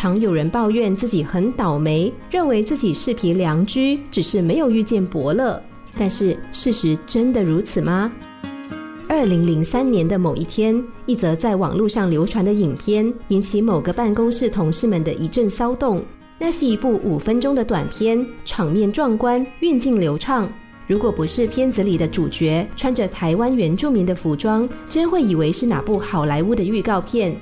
常有人抱怨自己很倒霉，认为自己是匹良驹，只是没有遇见伯乐。但是事实真的如此吗？二零零三年的某一天，一则在网络上流传的影片引起某个办公室同事们的一阵骚动。那是一部五分钟的短片，场面壮观，运镜流畅。如果不是片子里的主角穿着台湾原住民的服装，真会以为是哪部好莱坞的预告片。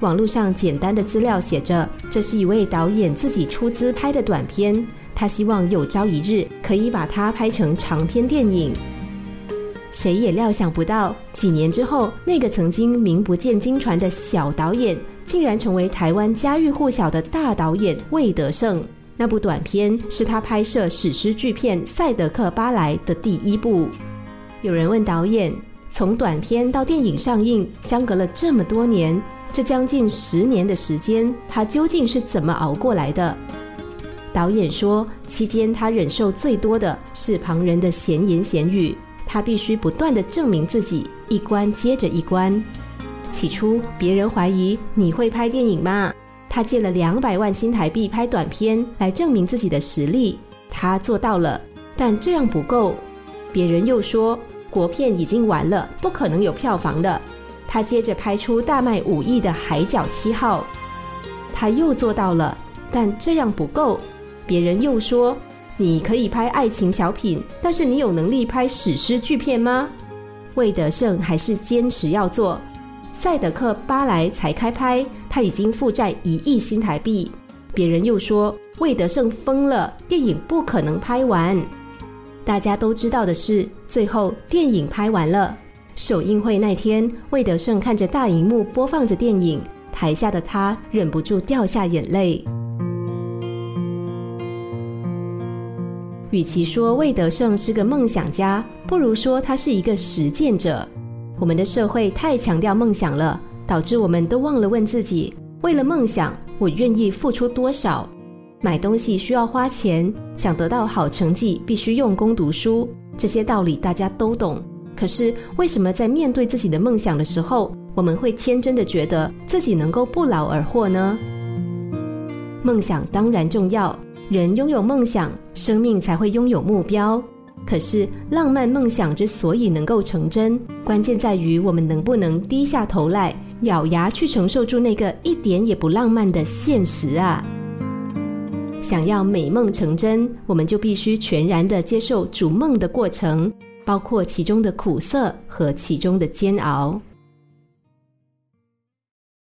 网络上简单的资料写着，这是一位导演自己出资拍的短片，他希望有朝一日可以把它拍成长篇电影。谁也料想不到，几年之后，那个曾经名不见经传的小导演。竟然成为台湾家喻户晓的大导演魏德胜。那部短片是他拍摄史诗巨片《赛德克·巴莱》的第一部。有人问导演：从短片到电影上映，相隔了这么多年，这将近十年的时间，他究竟是怎么熬过来的？导演说：期间他忍受最多的是旁人的闲言闲语，他必须不断的证明自己，一关接着一关。起初，别人怀疑你会拍电影吗？他借了两百万新台币拍短片来证明自己的实力，他做到了。但这样不够，别人又说国片已经完了，不可能有票房的。他接着拍出大卖五亿的《海角七号》，他又做到了。但这样不够，别人又说你可以拍爱情小品，但是你有能力拍史诗巨片吗？魏德胜还是坚持要做。赛德克·巴莱才开拍，他已经负债一亿新台币。别人又说魏德胜疯了，电影不可能拍完。大家都知道的是，最后电影拍完了。首映会那天，魏德胜看着大荧幕播放着电影，台下的他忍不住掉下眼泪。与其说魏德胜是个梦想家，不如说他是一个实践者。我们的社会太强调梦想了，导致我们都忘了问自己：为了梦想，我愿意付出多少？买东西需要花钱，想得到好成绩必须用功读书，这些道理大家都懂。可是为什么在面对自己的梦想的时候，我们会天真的觉得自己能够不劳而获呢？梦想当然重要，人拥有梦想，生命才会拥有目标。可是，浪漫梦想之所以能够成真，关键在于我们能不能低下头来，咬牙去承受住那个一点也不浪漫的现实啊！想要美梦成真，我们就必须全然的接受逐梦的过程，包括其中的苦涩和其中的煎熬。